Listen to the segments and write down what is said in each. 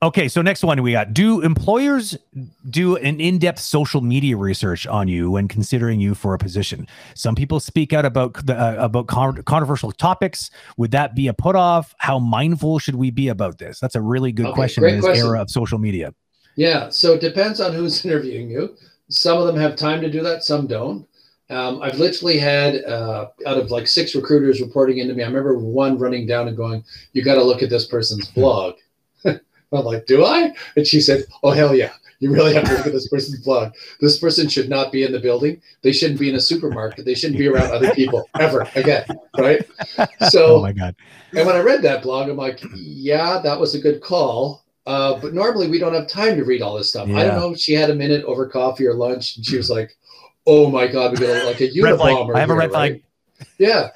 Okay, so next one we got. Do employers do an in-depth social media research on you when considering you for a position? Some people speak out about the, uh, about con- controversial topics. Would that be a put off? How mindful should we be about this? That's a really good Okay, question in this question. era of social media. Yeah, so it depends on who's interviewing you. Some of them have time to do that, some don't. Um, I've literally had uh, out of like six recruiters reporting into me. I remember one running down and going, "You got to look at this person's blog." I'm like, "Do I?" And she said, "Oh hell yeah, you really have to look at this person's blog. This person should not be in the building. They shouldn't be in a supermarket. They shouldn't be around other people ever again." Right? So oh my god. and when I read that blog, I'm like, yeah, that was a good call. Uh, but normally we don't have time to read all this stuff. Yeah. I don't know if she had a minute over coffee or lunch and she was like, oh my God, we got like a. Unabomber. I have a red flag. right? Yeah.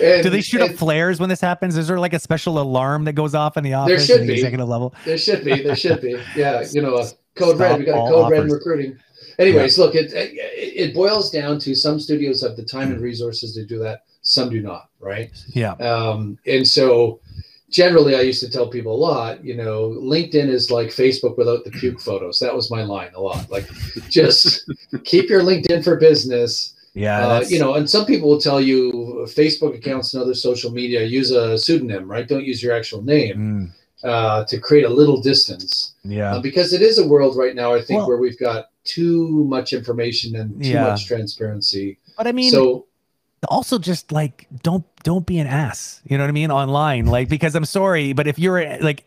And, Do they shoot up flares when this happens? Is there like a special alarm that goes off in the office There should be. executive level? There should be. There should be. Yeah. You know, a code red. Stop We got a code red in recruiting. Anyways, look, it, it it boils down to some studios have the time and resources to do that. Some do not. Right. Yeah. Um, and so generally I used to tell people a lot, you know, LinkedIn is like Facebook without the puke photos. That was my line a lot. Like just keep your LinkedIn for business. Yeah. Uh, you know, and some people will tell you Facebook accounts and other social media use a pseudonym, right? Don't use your actual name Mm, uh, to create a little distance. yeah. Uh, because it is a world right now, I think, Well- where we've got too much information and too Yeah. much transparency. But I mean, so also just like don't don't be an ass you know what i mean online like because i'm sorry but if you're like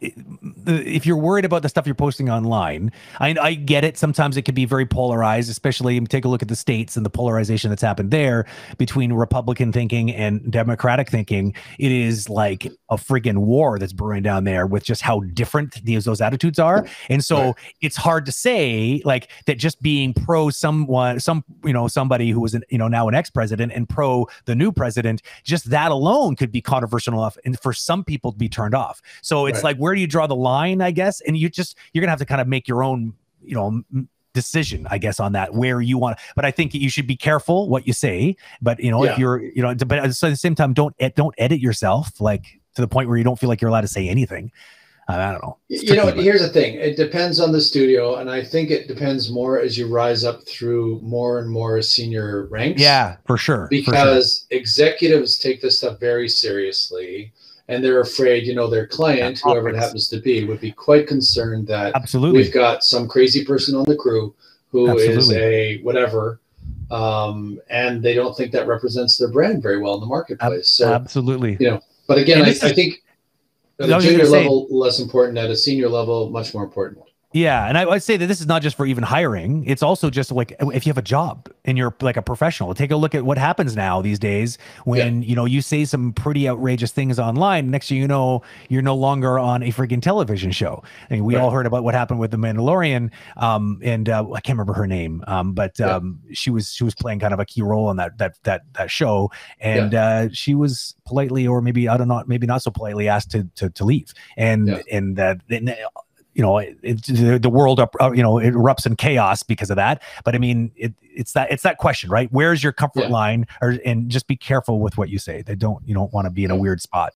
if you're worried about the stuff you're posting online i i get it. Sometimes it can be very polarized especially take a look at the states and the polarization that's happened there between republican thinking and democratic thinking. It is like a freaking war that's brewing down there with just how different these those attitudes are. And so it's hard to say like that just being pro someone some you know somebody who was an you know now an ex-president and pro the new president just that alone could be controversial enough and for some people to be turned off. So it's Right. like where do you draw the line i guess and you just you're gonna have to kind of make your own you know decision i guess on that where you want but i think you should be careful what you say but you know if you're you know but at the same time don't don't edit yourself like to the point where you don't feel like you're allowed to say anything i, don't know It's you know, but- here's the thing. It depends on the studio, and I think it depends more as you rise up through more and more senior ranks. yeah for sure for sure. because executives take this stuff very seriously, and they're afraid, you know, their client, Yeah, whoever it happens to be, would be quite concerned that absolutely we've got some crazy person on the crew who is Absolutely. a whatever, um, and they don't think that represents their brand very well in the marketplace. So, absolutely you know, but again, I, I think at a junior level less important, at a senior level much more important. Yeah, and I, I'd say that this is not just for even hiring. It's also just like if you have a job and you're like a professional. Take a look at what happens now these days when you know you say some pretty outrageous things online. Next thing you know, you're no longer on a freaking television show. I mean, we all heard about what happened with the Mandalorian, um, and uh, I can't remember her name, um, but Yeah. um, she was she was playing kind of a key role in that that that that show, and uh, she was politely or maybe I don't know, maybe not so politely asked to to, to leave, and Yeah. and that. and, you know, it, it, the, the world up, uh, you know, it erupts in chaos because of that. But I mean, it, it's that it's that question, right? Where's your comfort Yeah. line? Or and just be careful with what you say. They don't you don't want to be in a weird spot.